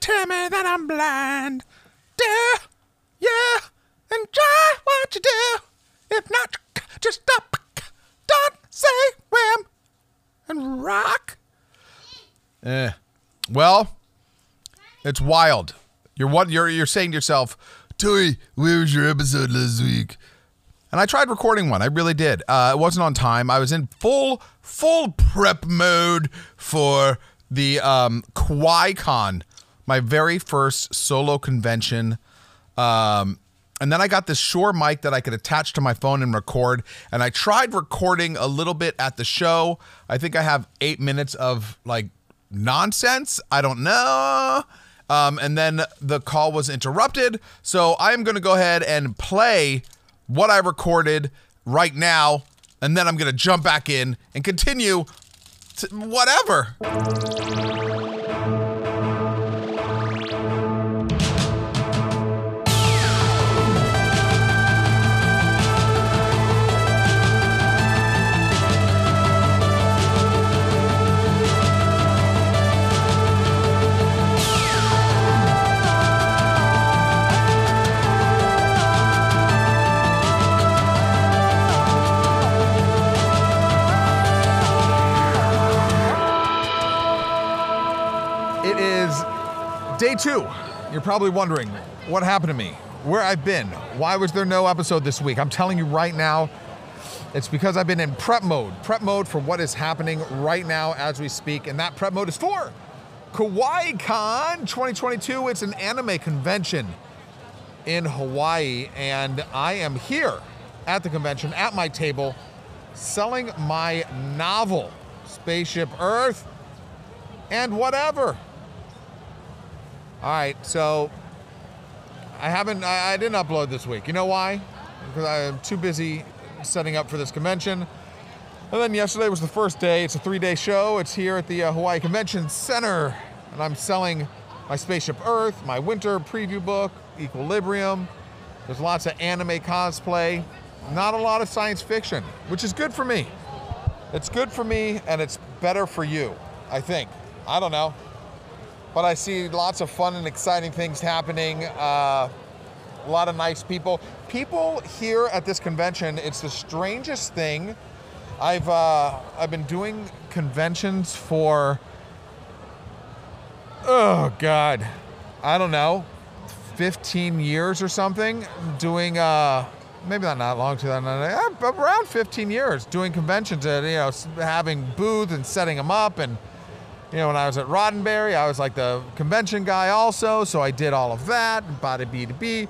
tell me that I'm blind. Do you enjoy what you do? If not, just stop. Don't say wham and rock. Eh. Well, it's wild. You're what you're you're saying to yourself, Tui, where was your episode last week? And I tried recording one. I really did. Uh, it wasn't on time. I was in full full prep mode for the um, Kawaii Kon, my very first solo convention. Um, and then I got this Shure mic that I could attach to my phone and record. And I tried recording a little bit at the show. I think I have eight minutes of like nonsense. I don't know. Um, and then the call was interrupted. So I'm going to go ahead and play what I recorded right now. And then I'm going to jump back in and continue whatever. Day two. You're probably wondering what happened to me, where I've been, why was there no episode this week? I'm telling you right now, it's because I've been in prep mode, prep mode for what is happening right now as we speak, and that prep mode is for Kawaii Kon 2022. It's an anime convention in Hawaii, and I am here at the convention at my table selling my novel, Spaceship Earth, and whatever. All right, so I haven't, I, I didn't upload this week. You know why? Because I'm too busy setting up for this convention. And then yesterday was the first day. It's a three day show. It's here at the uh, Hawaii Convention Center. And I'm selling my Spaceship Earth, my winter preview book, Equilibrium. There's lots of anime cosplay, not a lot of science fiction, which is good for me. It's good for me and it's better for you, I think. I don't know. But I see lots of fun and exciting things happening. Uh, a lot of nice people. People here at this convention, it's the strangest thing. I've uh, I've been doing conventions for oh god, I don't know, 15 years or something. Doing uh, maybe not that long, 2009, uh, around 15 years doing conventions and you know having booths and setting them up and you know, when I was at Roddenberry, I was like the convention guy also, so I did all of that, and bada B2B.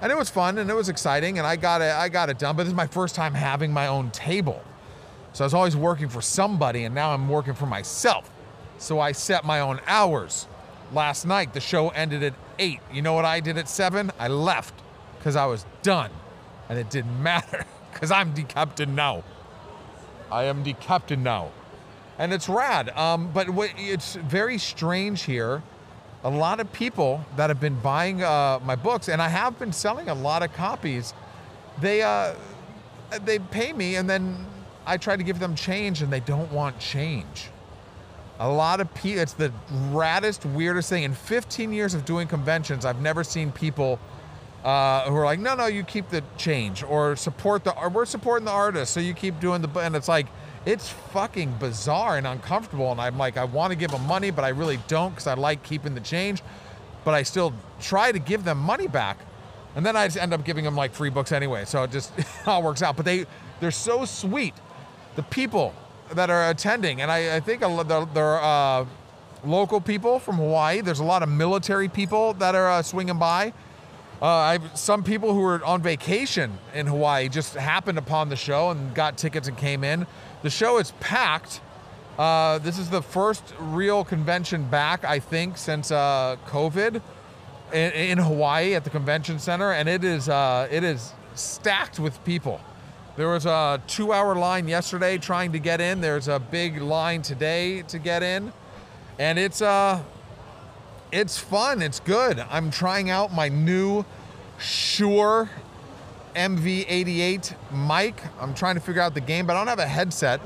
And it was fun and it was exciting and I got it I got it done, but this is my first time having my own table. So I was always working for somebody and now I'm working for myself. So I set my own hours. Last night the show ended at 8. You know what I did at 7? I left cuz I was done. And it didn't matter cuz I'm the captain now. I am the captain now and it's rad. Um, but what, it's very strange here. A lot of people that have been buying uh, my books, and I have been selling a lot of copies. They uh, they pay me, and then I try to give them change, and they don't want change. A lot of people. It's the raddest, weirdest thing. In 15 years of doing conventions, I've never seen people uh, who are like, no, no, you keep the change, or support the, or we're supporting the artist, so you keep doing the, and it's like, it's fucking bizarre and uncomfortable. And I'm like, I want to give them money, but I really don't because I like keeping the change. But I still try to give them money back. And then I just end up giving them like free books anyway. So it just all works out. But they, they're so sweet. The people that are attending, and I, I think they're, they're uh, local people from Hawaii. There's a lot of military people that are uh, swinging by. Uh, some people who were on vacation in Hawaii just happened upon the show and got tickets and came in. The show is packed. Uh, this is the first real convention back, I think, since uh, COVID in, in Hawaii at the convention center, and it is uh, it is stacked with people. There was a two-hour line yesterday trying to get in. There's a big line today to get in, and it's uh it's fun. It's good. I'm trying out my new Shure MV88 mic. I'm trying to figure out the game, but I don't have a headset,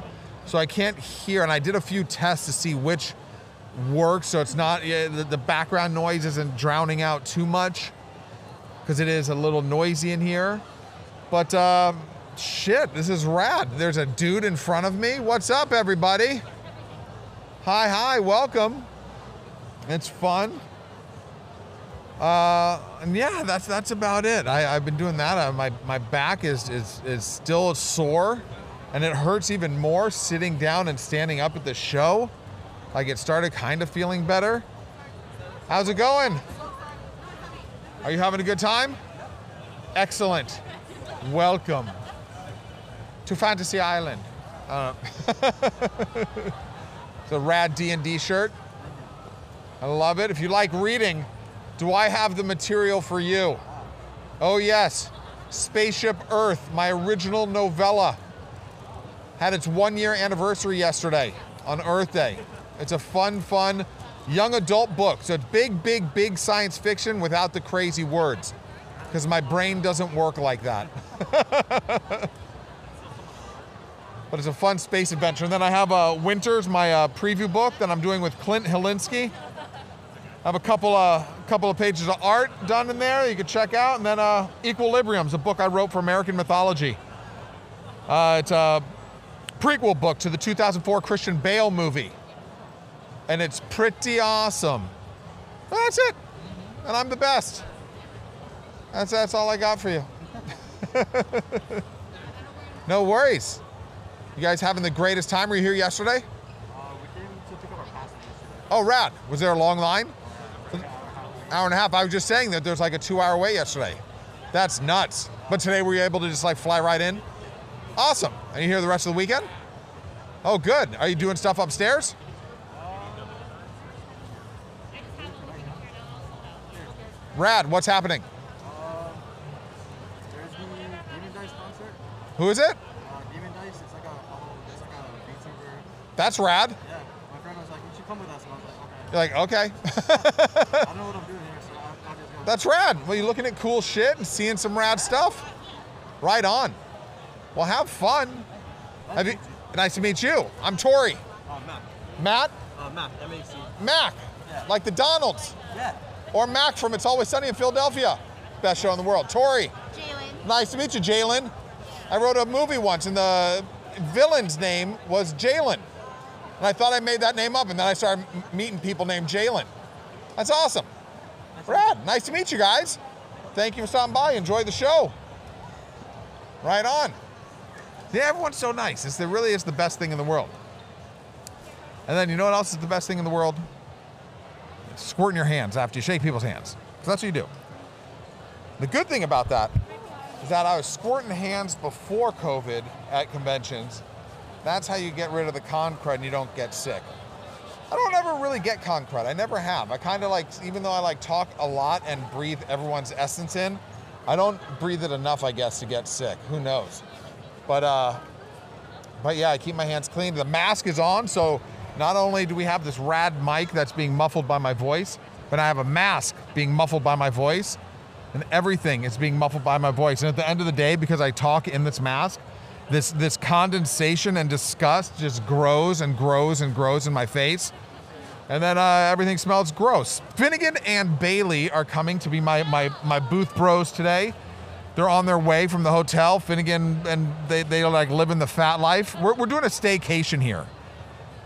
so I can't hear. And I did a few tests to see which works, so it's not the, background noise isn't drowning out too much because it is a little noisy in here. But uh, shit, this is rad. There's a dude in front of me. What's up, everybody? Hi, hi, welcome. It's fun. Uh, and yeah, that's that's about it. I, I've been doing that. Uh, my my back is, is is still sore, and it hurts even more sitting down and standing up at the show. Like it started kind of feeling better. How's it going? Are you having a good time? Excellent. Welcome to Fantasy Island. Uh, it's a rad D&D shirt. I love it. If you like reading, do I have the material for you? Oh yes, Spaceship Earth, my original novella. Had its one year anniversary yesterday on Earth Day. It's a fun, fun young adult book. So it's big, big, big science fiction without the crazy words. Because my brain doesn't work like that. but it's a fun space adventure. And then I have uh, Winters, my uh, preview book that I'm doing with Clint Hilinski. I have a couple of uh, couple of pages of art done in there you can check out, and then uh, Equilibrium's a book I wrote for American mythology. Uh, it's a prequel book to the 2004 Christian Bale movie, and it's pretty awesome. That's it, and I'm the best. That's that's all I got for you. no worries. You guys having the greatest time? Were you here yesterday? Uh, we came to pick up our passes yesterday. Oh, rad. Was there a long line? Hour and a half. I was just saying that there's like a two hour wait yesterday. That's nuts. But today we were you able to just like fly right in? Awesome. Are you here the rest of the weekend? Oh, good. Are you doing stuff upstairs? Rad. What's happening? There's the Demon Dice concert. Who is it? Uh, Demon Dice, it's like a, it's like a VTuber. That's rad. Yeah, my friend was like, you should come with us. You're like, okay. I know what I'm doing here, so I'll, I'll just go. That's rad. Well, you're looking at cool shit and seeing some rad stuff. Right on. Well, have fun. Nice Have to you, meet nice to meet you. I'm Tori. Uh, Mac. Matt, Uh, Mac, M-A-C. Mac, Yeah. like the Donalds, Yeah. or Mac from It's Always Sunny in Philadelphia. Best show in the world. Tori, Jalen. nice to meet you, Jalen. I wrote a movie once, and the villain's name was Jalen. And I thought I made that name up, and then I started meeting people named Jalen. That's awesome. Brad, nice to meet you guys. Thank you for stopping by. Enjoy the show. Right on. Yeah, everyone's so nice. It's, it really is the best thing in the world. And then you know what else is the best thing in the world? Squirting your hands after you shake people's hands. Because that's what you do. The good thing about that is that I was squirting hands before COVID at conventions. That's how you get rid of the con crud and you don't get sick. I don't ever really get con crud. I never have. I kind of like, even though I like talk a lot and breathe everyone's essence in, I don't breathe it enough, I guess, to get sick. Who knows? But uh, but yeah, I keep my hands clean. The mask is on, so not only do we have this rad mic that's being muffled by my voice, but I have a mask being muffled by my voice, and everything is being muffled by my voice. And at the end of the day, because I talk in this mask, this this condensation and disgust just grows and grows and grows in my face. And then uh, everything smells gross. Finnegan and Bailey are coming to be my, my, my booth bros today. They're on their way from the hotel. Finnegan and they, they like living the fat life. We're, we're doing a staycation here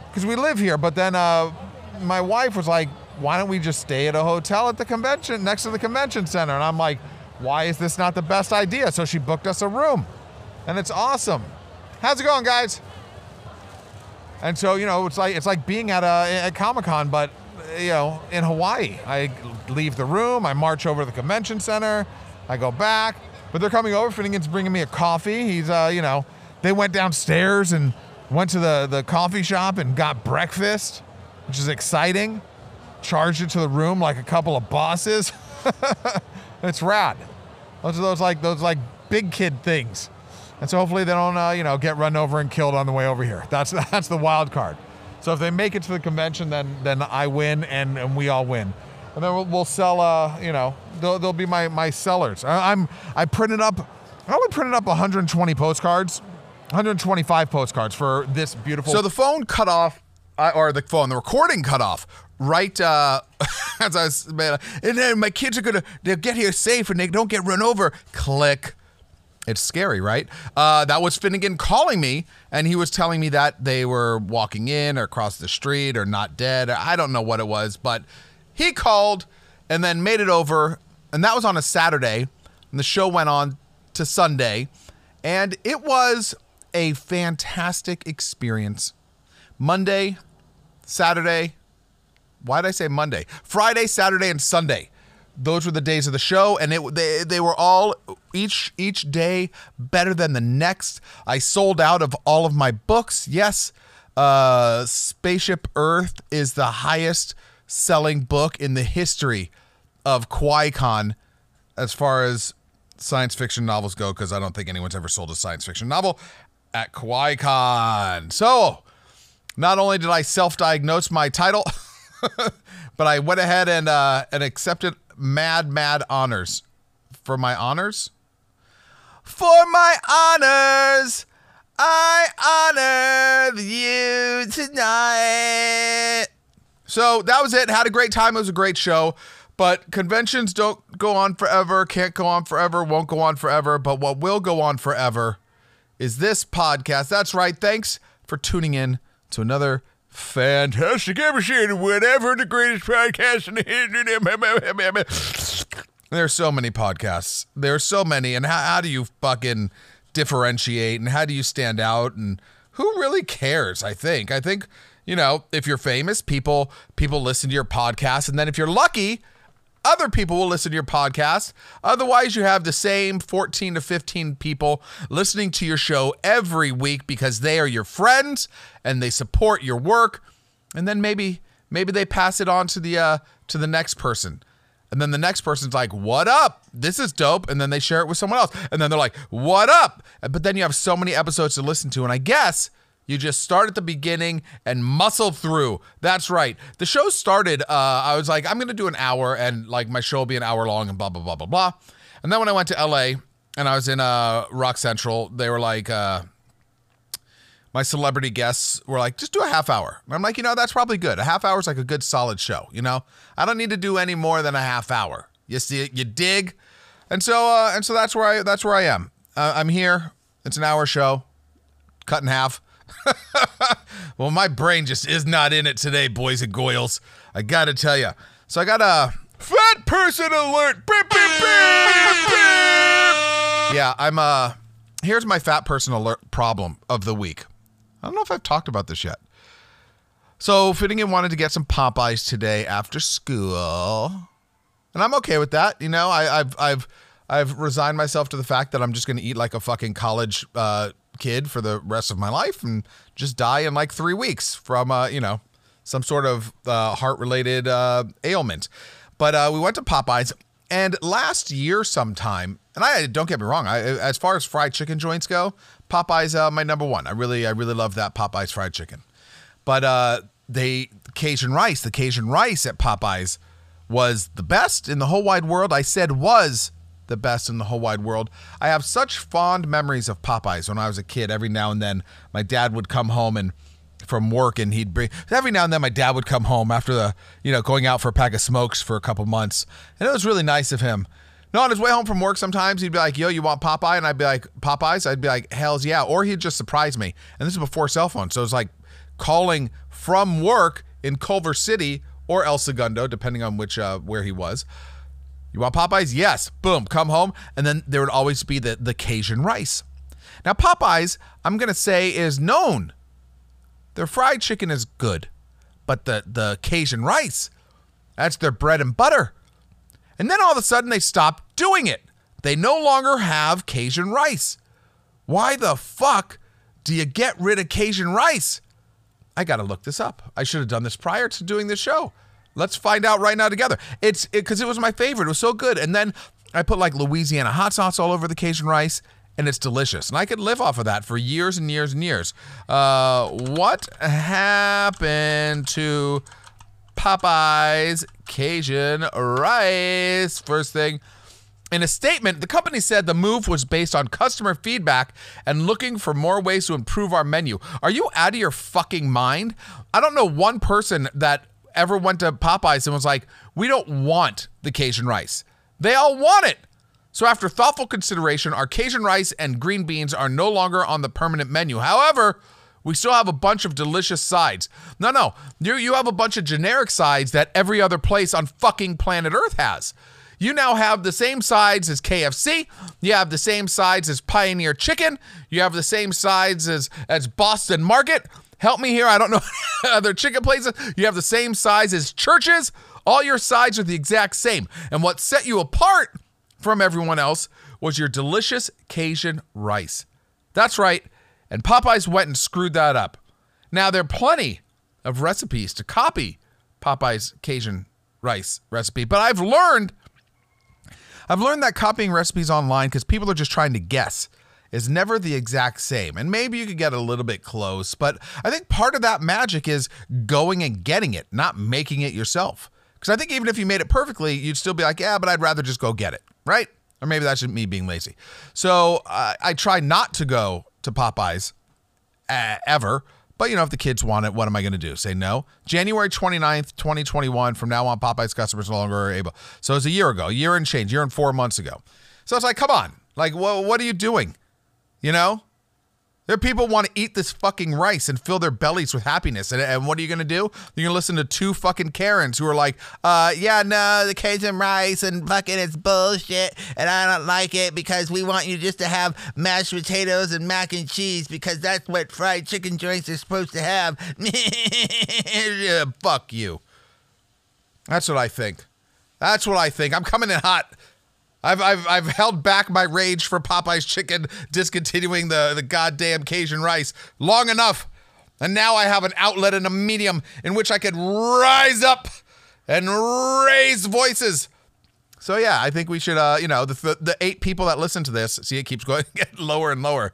because we live here. But then uh, my wife was like, why don't we just stay at a hotel at the convention, next to the convention center? And I'm like, why is this not the best idea? So she booked us a room and it's awesome. How's it going, guys? And so you know, it's like it's like being at a at Comic Con, but you know, in Hawaii. I leave the room, I march over to the convention center, I go back, but they're coming over. Finnegan's bringing me a coffee. He's uh, you know, they went downstairs and went to the the coffee shop and got breakfast, which is exciting. Charged it to the room like a couple of bosses. it's rad. Those are those like those like big kid things. And so hopefully they don't, uh, you know, get run over and killed on the way over here. That's that's the wild card. So if they make it to the convention, then then I win and, and we all win. And then we'll, we'll sell, uh, you know, they'll, they'll be my, my sellers. I, I'm I printed up, I only printed up 120 postcards, 125 postcards for this beautiful. So the phone cut off or the phone, the recording cut off. Right uh, as I was, man, and then my kids are gonna they'll get here safe and they don't get run over. Click. It's scary, right? Uh, that was Finnegan calling me, and he was telling me that they were walking in or across the street or not dead. I don't know what it was, but he called and then made it over, and that was on a Saturday, and the show went on to Sunday, and it was a fantastic experience. Monday, Saturday, why did I say Monday? Friday, Saturday, and Sunday. Those were the days of the show, and it they, they were all each each day better than the next. I sold out of all of my books. Yes, uh, Spaceship Earth is the highest selling book in the history of Kawaii Kon as far as science fiction novels go, because I don't think anyone's ever sold a science fiction novel at Kawaii Kon. So, not only did I self-diagnose my title, but I went ahead and uh, and accepted mad mad honors for my honors. For my honors, I honor you tonight. So that was it. Had a great time. It was a great show. But conventions don't go on forever, can't go on forever, won't go on forever. But what will go on forever is this podcast. That's right. Thanks for tuning in to another fantastic episode of whatever the greatest podcast in the history. There's so many podcasts. There's so many. And how, how do you fucking differentiate and how do you stand out and who really cares? I think. I think, you know, if you're famous, people people listen to your podcast. And then if you're lucky, other people will listen to your podcast. Otherwise, you have the same 14 to 15 people listening to your show every week because they are your friends and they support your work. And then maybe maybe they pass it on to the uh, to the next person. And then the next person's like, "What up? This is dope." And then they share it with someone else. And then they're like, "What up?" But then you have so many episodes to listen to, and I guess you just start at the beginning and muscle through. That's right. The show started, uh, I was like, I'm going to do an hour and like my show will be an hour long and blah, blah, blah, blah, blah. And then when I went to LA and I was in uh, Rock Central, they were like, uh, my celebrity guests were like, just do a half hour. And I'm like, you know, that's probably good. A half hour is like a good solid show. You know, I don't need to do any more than a half hour. You see, you dig? And so, uh, and so that's where I, that's where I am. Uh, I'm here. It's an hour show, cut in half. well, my brain just is not in it today, boys and goyles. I gotta tell you. So I got a fat person alert. Beep, beep, beep. Yeah, I'm uh here's my fat person alert problem of the week. I don't know if I've talked about this yet. So Finnegan wanted to get some Popeyes today after school. And I'm okay with that. You know, I, I've I've I've resigned myself to the fact that I'm just gonna eat like a fucking college uh kid for the rest of my life and just die in like three weeks from uh, you know some sort of uh, heart related uh, ailment. But uh, we went to Popeyes and last year sometime, and I don't get me wrong, I, as far as fried chicken joints go, Popeyes uh, my number one. I really I really love that Popeyes fried chicken. But uh, they Cajun rice, the Cajun rice at Popeyes was the best in the whole wide world. I said was the best in the whole wide world. I have such fond memories of Popeyes when I was a kid. Every now and then, my dad would come home and from work and he'd bring every now and then my dad would come home after the you know going out for a pack of smokes for a couple months. And it was really nice of him. No on his way home from work sometimes he'd be like yo you want popeye? And i'd be like popeyes? I'd be like hells yeah. Or he'd just surprise me. And this is before cell phones so it's like calling from work in culver city or el segundo depending on which uh, where he was you want Popeyes? Yes. Boom. Come home. And then there would always be the, the Cajun rice. Now, Popeyes, I'm going to say, is known. Their fried chicken is good, but the, the Cajun rice, that's their bread and butter. And then all of a sudden they stopped doing it. They no longer have Cajun rice. Why the fuck do you get rid of Cajun rice? I got to look this up. I should have done this prior to doing this show. Let's find out right now together. It's because it, it, was my favorite. It was so good. And then I put like Louisiana hot sauce all over the Cajun rice, and it's delicious. And I could live off of that for years and years and years. Uh, what happened to Popeyes Cajun rice? First thing, In a statement, the company said the move was based on customer feedback and looking for more ways to improve our menu. Are you out of your fucking mind? I don't know one person that ever went to Popeyes and was like, we don't want the Cajun rice. They all want it. So, after thoughtful consideration, our Cajun rice and green beans are no longer on the permanent menu. However, we still have a bunch of delicious sides. No, no, you, you have a bunch of generic sides that every other place on fucking planet Earth has. You now have the same sides as KFC. You have the same sides as Pioneer Chicken. You have the same sides as, as Boston Market. Help me here. I don't know other chicken places. You have the same size as Church's. All your sides are the exact same. And what set you apart from everyone else was your delicious Cajun rice. That's right. And Popeyes went and screwed that up. Now, there are plenty of recipes to copy Popeyes Cajun rice recipe, but I've learned I've learned that copying recipes online because people are just trying to guess is never the exact same. And maybe you could get a little bit close, but I think part of that magic is going and getting it, not making it yourself. Because I think even if you made it perfectly, you'd still be like, yeah, but I'd rather just go get it, right? Or maybe that's just me being lazy. So uh, I try not to go to Popeyes uh, ever. But you know, if the kids want it, what am I going to do? Say no? January 29th, 2021, from now on, Popeyes customers no longer are able. So it's a year ago, a year and change, year and four months ago. So it's like, come on. Like, wh- what are you doing? You know? There are people want to eat this fucking rice and fill their bellies with happiness. And, and what are you going to do? You're going to listen to two fucking Karens who are like, uh, yeah, no, the Cajun rice and fucking it's bullshit. And I don't like it because we want you just to have mashed potatoes and mac and cheese because that's what fried chicken joints are supposed to have. yeah, fuck you. That's what I think. That's what I think. I'm coming in hot. I've, I've, I've held back my rage for Popeye's chicken discontinuing the, the goddamn Cajun rice long enough. And now I have an outlet and a medium in which I could rise up and raise voices. So yeah, I think we should, uh, you know, the, the, the eight people that listen to this, see it keeps going lower and lower.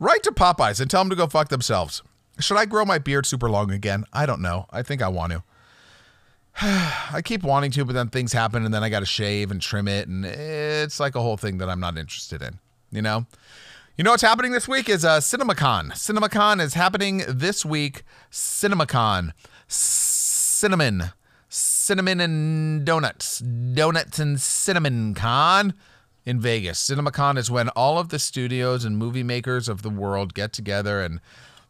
Write to Popeyes and tell them to go fuck themselves. Should I grow my beard super long again? I don't know. I think I want to. I keep wanting to, but then things happen and then I got to shave and trim it. And it's like a whole thing that I'm not interested in, you know? You know what's happening this week is uh, CinemaCon. CinemaCon is happening this week. CinemaCon. Cinnamon. Cinnamon and donuts. Donuts and cinnamon con in Vegas. CinemaCon is when all of the studios and movie makers of the world get together and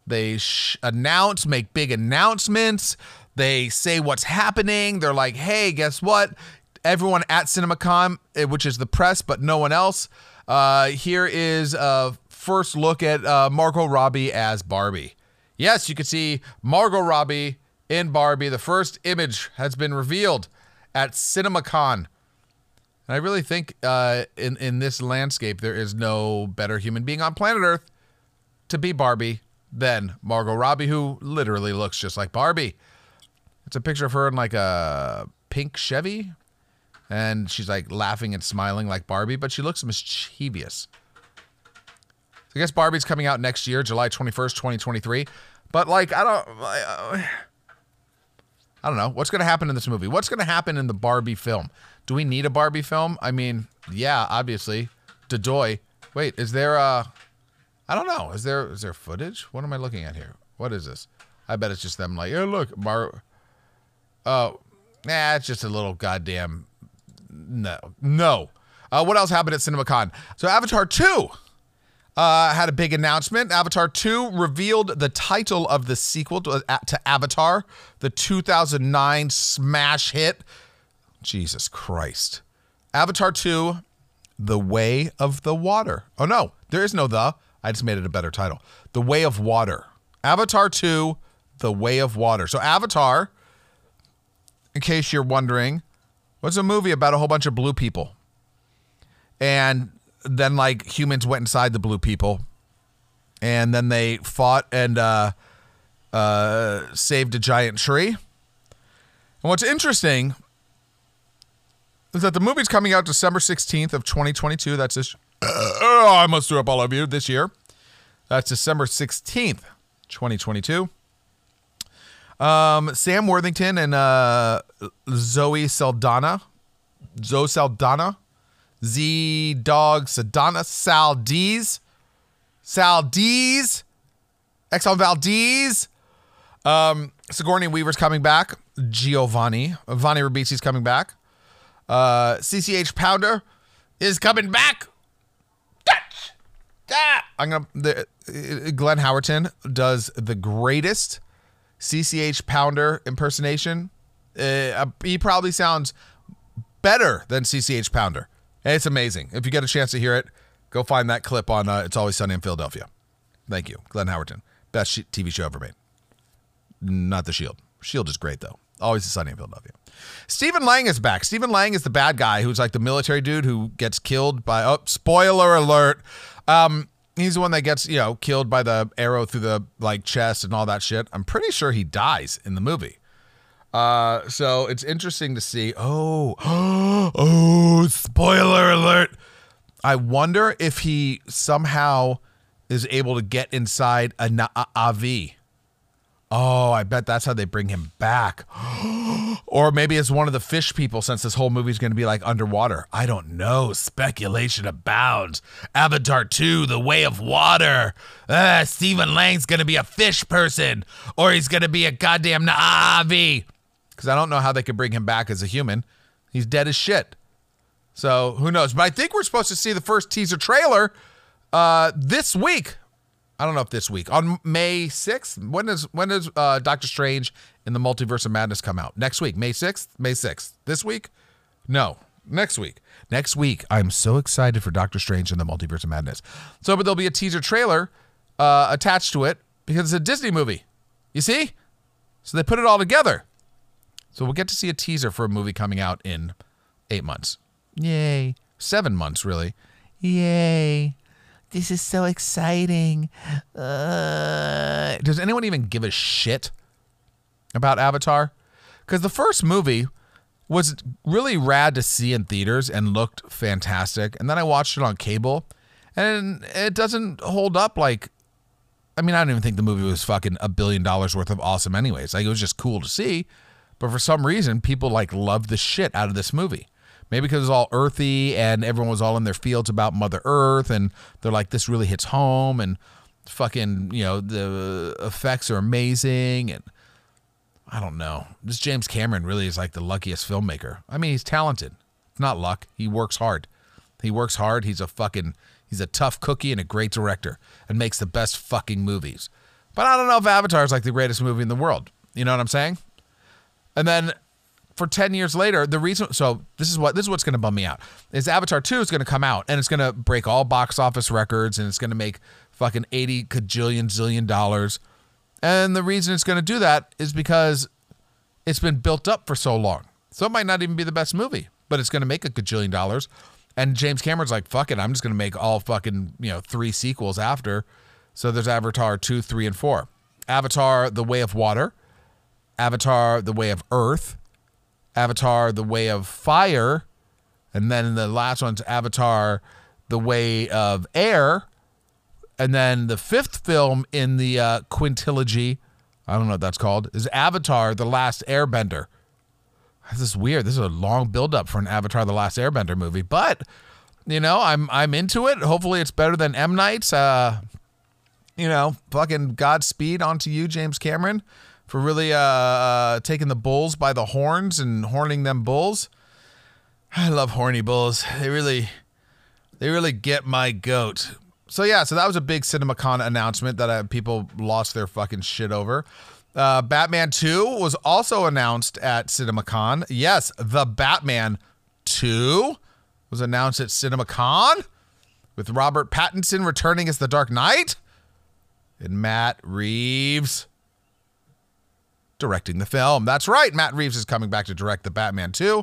they sh- announce, make big announcements. They say what's happening. They're like, hey, guess what? Everyone at CinemaCon, eh, which is the press, but no one else. Uh, here is a first look at uh, Margot Robbie as Barbie. Yes, you can see Margot Robbie in Barbie. The first image has been revealed at CinemaCon. And I really think uh, in in this landscape there is no better human being on planet Earth to be Barbie than Margot Robbie, who literally looks just like Barbie. It's a picture of her in like a pink Chevy, and she's like laughing and smiling like Barbie, but she looks mischievous. I guess Barbie's coming out next year, July 21st, 2023. But like, I don't, I, I don't know what's going to happen in this movie. What's going to happen in the Barbie film? Do we need a Barbie film? I mean, yeah, obviously. Dadoy. Wait, is there a? I don't know. Is there is there footage? What am I looking at here? What is this? I bet it's just them like, oh look, Bar. Oh, nah, it's just a little goddamn. No, no. Uh, what else happened at CinemaCon? So Avatar two uh, had a big announcement. Avatar 2 revealed the title of the sequel to, uh, to Avatar, the 2009 smash hit. Jesus Christ. Avatar 2, The Way of the Water. Oh, no, there is no the. I just made it a better title. The Way of Water. Avatar 2, The Way of Water. So, Avatar, in case you're wondering, was a movie about a whole bunch of blue people. And then like humans went inside the blue people and then they fought and uh, uh, saved a giant tree. And what's interesting is that the movie's coming out December 16th of 2022. That's this. oh, I must do up all of you this year. That's December 16th, 2022. Um, Sam Worthington and uh, Zoe Saldana, Zoe Saldana, Z Dog Sedana Saldiz. Saldiz. Exxon Valdez. Um, Sigourney Weaver's coming back. Giovanni. Vanni Ribisi's coming back. Uh, CCH Pounder is coming back. Ah! I'm gonna. The, uh, Glenn Howerton does the greatest CCH Pounder impersonation. Uh, he probably sounds better than CCH Pounder. It's amazing. If you get a chance to hear it, go find that clip on uh, It's Always Sunny in Philadelphia. Thank you, Glenn Howerton. Best sh- TV show ever made. Not The Shield. Shield is great though. Always Sunny in Philadelphia. Stephen Lang is back. Stephen Lang is the bad guy who's like the military dude who gets killed by. Oh, spoiler alert. Um, he's the one that gets you know killed by the arrow through the like chest and all that shit. I'm pretty sure he dies in the movie. Uh, so it's interesting to see. Oh, oh, spoiler alert. I wonder if he somehow is able to get inside a, na- a AV. Oh, I bet that's how they bring him back. or maybe it's one of the fish people since this whole movie's going to be like underwater. I don't know. Speculation abounds. Avatar 2, The Way of Water. Uh, Stephen Lang's going to be a fish person or he's going to be a goddamn Na'vi. Because I don't know how they could bring him back as a human. He's dead as shit. So who knows? But I think we're supposed to see the first teaser trailer uh, this week. I don't know if this week on May sixth. When does when does uh, Doctor Strange in the Multiverse of Madness come out? Next week, May sixth. May sixth. This week? No, next week. Next week. I'm so excited for Doctor Strange in the Multiverse of Madness. So, but there'll be a teaser trailer uh, attached to it because it's a Disney movie. You see? So they put it all together. So we'll get to see a teaser for a movie coming out in eight months. Yay. Seven months, really. Yay. This is so exciting. Uh, does anyone even give a shit about Avatar? Because the first movie was really rad to see in theaters and looked fantastic. And then I watched it on cable and it doesn't hold up like. I mean, I don't even think the movie was fucking a billion dollars worth of awesome, anyways. Like, it was just cool to see. But for some reason, people like love the shit out of this movie. Maybe because it's all earthy and everyone was all in their fields about Mother Earth and they're like, this really hits home and fucking, you know, the effects are amazing. And I don't know. This James Cameron really is like the luckiest filmmaker. I mean, he's talented. It's not luck. He works hard. He works hard. He's a fucking, he's a tough cookie and a great director and makes the best fucking movies. But I don't know if Avatar is like the greatest movie in the world. You know what I'm saying? And then for 10 years later, the reason so this is what this is what's going to bum me out. Is Avatar 2 is going to come out and it's going to break all box office records and it's going to make fucking 80 cajillion zillion dollars. And the reason it's going to do that is because it's been built up for so long. So it might not even be the best movie, but it's going to make a gajillion dollars. And James Cameron's like, fuck it, I'm just going to make all fucking, you know, three sequels after. So there's Avatar 2, 3, and 4. Avatar The Way of Water, Avatar The Way of Earth, Avatar The Way of Fire, and then the last one's Avatar The Way of Air. And then the fifth film in the uh, quintilogy, I don't know what that's called, is Avatar The Last Airbender. This is weird. This is a long buildup for an Avatar: The Last Airbender movie, but you know, I'm I'm into it. Hopefully, it's better than M Night's. Uh, you know, fucking Godspeed onto you, James Cameron, for really uh, uh, taking the bulls by the horns and horning them bulls. I love horny bulls. They really, they really get my goat. So yeah, so that was a big CinemaCon announcement that uh, people lost their fucking shit over. Uh, Batman 2 was also announced at CinemaCon. Yes, the Batman 2 was announced at CinemaCon with Robert Pattinson returning as the Dark Knight and Matt Reeves directing the film. That's right, Matt Reeves is coming back to direct the Batman 2,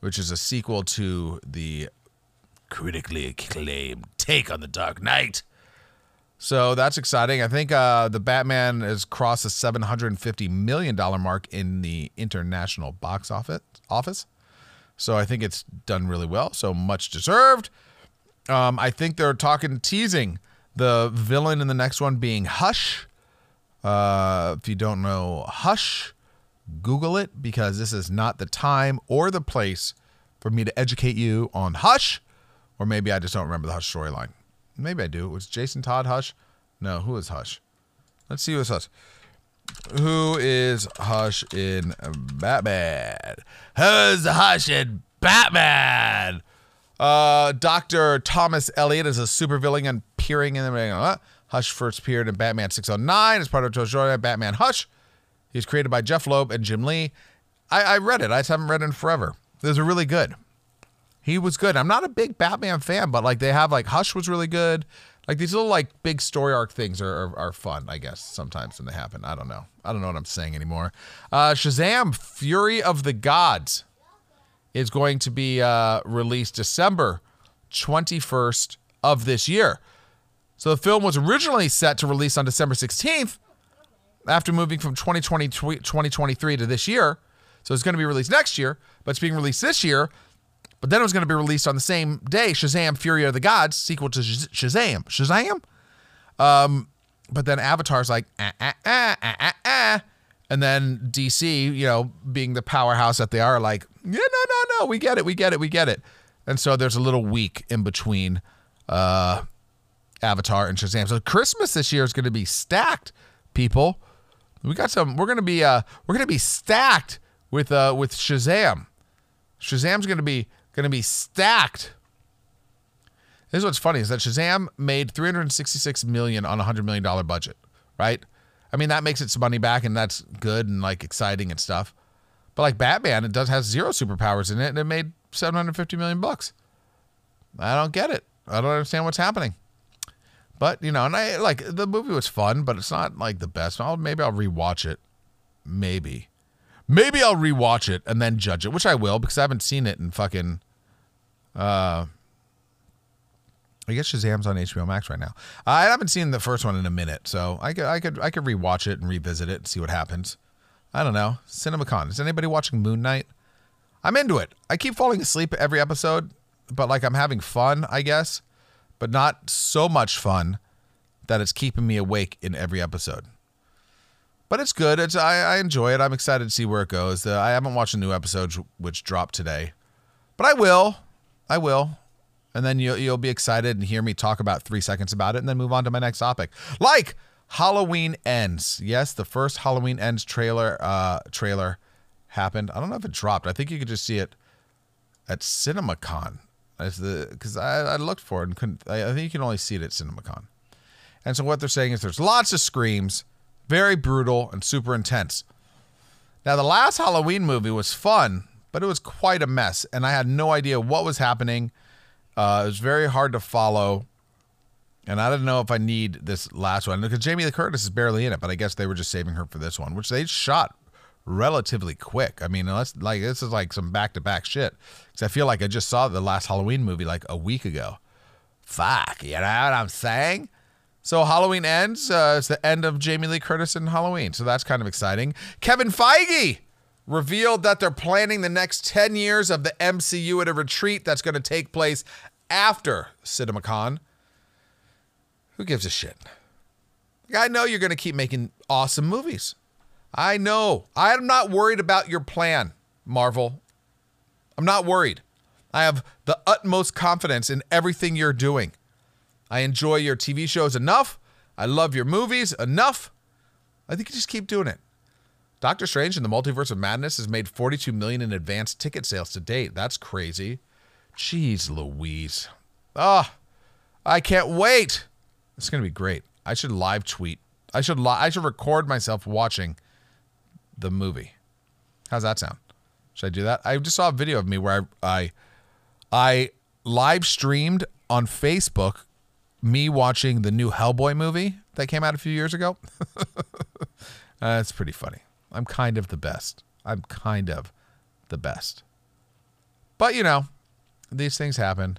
which is a sequel to the critically acclaimed take on the Dark Knight. So that's exciting. I think uh, the Batman has crossed the seven hundred and fifty million dollar mark in the international box office. Office. So I think it's done really well. So much deserved. Um, I think they're talking teasing the villain in the next one being Hush. Uh, if you don't know Hush, Google it because this is not the time or the place for me to educate you on Hush. Or maybe I just don't remember the Hush storyline. Maybe I do. Was Jason Todd Hush? No, who is Hush? Let's see who's Hush. Who is Hush in Batman? Who's Hush in Batman? Uh, Dr. Thomas Elliot is a supervillain appearing in the Hush first appeared in Batman 609 as part of Jordan Batman Hush. He's created by Jeph Loeb and Jim Lee. I, I read it. I just haven't read it in forever. Those are really good. He was good. I'm not a big Batman fan, but like they have like Hush was really good. Like these little like big story arc things are, are, are fun, I guess, sometimes when they happen. I don't know. I don't know what I'm saying anymore. Uh, Shazam Fury of the Gods is going to be uh, released December 21st of this year. So the film was originally set to release on December 16th after moving from 2020 2023 to this year. So it's going to be released next year, but it's being released this year. But then it was going to be released on the same day, Shazam Fury of the Gods, sequel to Shazam. Shazam? Um, but then Avatar's like, ah, ah, ah, ah, ah, ah. And then DC, you know, being the powerhouse that they are, like, yeah, no, no, no, we get it, we get it, we get it. And so there's a little week in between uh, Avatar and Shazam. So Christmas this year is going to be stacked, people. We got some. We're going to be uh, we're going to be stacked with uh, with Shazam. Shazam's going to be going to be stacked. This is what's funny is that Shazam made 366 million on a hundred million dollar budget, right? I mean that makes its money back and that's good and like exciting and stuff. But like Batman, it does has zero superpowers in it and it made 750 million bucks. I don't get it. I don't understand what's happening. But you know, and I like the movie was fun, but it's not like the best. I'll, maybe I'll rewatch it. Maybe. Maybe I'll rewatch it and then judge it, which I will because I haven't seen it in fucking. Uh, I guess Shazam's on HBO Max right now. I haven't seen the first one in a minute, so I could I could I could rewatch it and revisit it and see what happens. I don't know. CinemaCon. Is anybody watching Moon Knight? I'm into it. I keep falling asleep every episode, but like I'm having fun, I guess, but not so much fun that it's keeping me awake in every episode but it's good. It's I, I enjoy it. I'm excited to see where it goes. Uh, I haven't watched the new episodes which dropped today, but I will. I will. And then you'll, you'll be excited and hear me talk about three seconds about it and then move on to my next topic. Like Halloween Ends. Yes, the first Halloween Ends trailer uh, trailer happened. I don't know if it dropped. I think you could just see it at CinemaCon. The because I, I looked for it and couldn't. I, I think you can only see it at CinemaCon. And so what they're saying is there's lots of screams very brutal and super intense. Now, the last Halloween movie was fun, but it was quite a mess, and I had no idea what was happening. Uh, it was very hard to follow, and I didn't know if I need this last one because Jamie Lee Curtis is barely in it, but I guess they were just saving her for this one, which they shot relatively quick. I mean, unless like this is like some back to back shit. Because I feel like I just saw the last Halloween movie like a week ago. Fuck, you know what I'm saying? So Halloween ends. Uh, it's the end of Jamie Lee Curtis and Halloween. So that's kind of exciting. Kevin Feige revealed that they're planning the next 10 years of the MCU at a retreat that's going to take place after CinemaCon. Who gives a shit? I know you're going to keep making awesome movies. I know. I'm not worried about your plan, Marvel. I'm not worried. I have the utmost confidence in everything you're doing. I enjoy your TV shows enough. I love your movies enough. I think you just keep doing it. Doctor Strange in the Multiverse of Madness has made 42 million in advanced ticket sales to date. That's crazy. Jeez Louise. Ah, oh, I can't wait. It's going to be great. I should live tweet. I should li- I should record myself watching the movie. How's that sound? Should I do that? I just saw a video of me where I I, I live streamed on Facebook me watching the new Hellboy movie that came out a few years ago. uh, pretty funny. I'm kind of the best. I'm kind of the best. But you know, these things happen.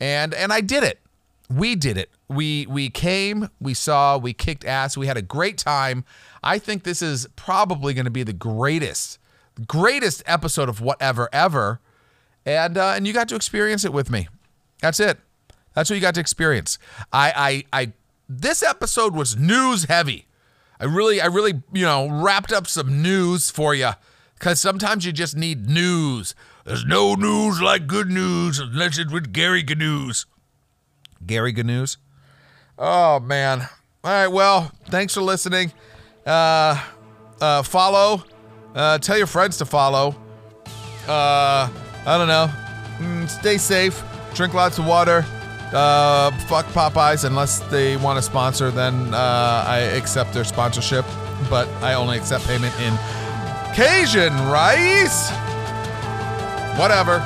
and and I did it. We did it. We we came, we saw, we kicked ass. We had a great time. I think this is probably going to be the greatest, greatest episode of whatever ever, and uh, and you got to experience it with me. That's it. That's what you got to experience. I I I. This episode was news heavy. I really I really you know wrapped up some news for you because sometimes you just need news. There's no news like good news unless it's with Gary Gnews. Gary Gnews. Oh man. All right. Well, thanks for listening. Uh, uh, follow. Uh, tell your friends to follow. Uh, I don't know. Mm, stay safe. Drink lots of water. Uh, fuck Popeyes unless they want to sponsor. Then uh, I accept their sponsorship, but I only accept payment in Cajun rice. Whatever.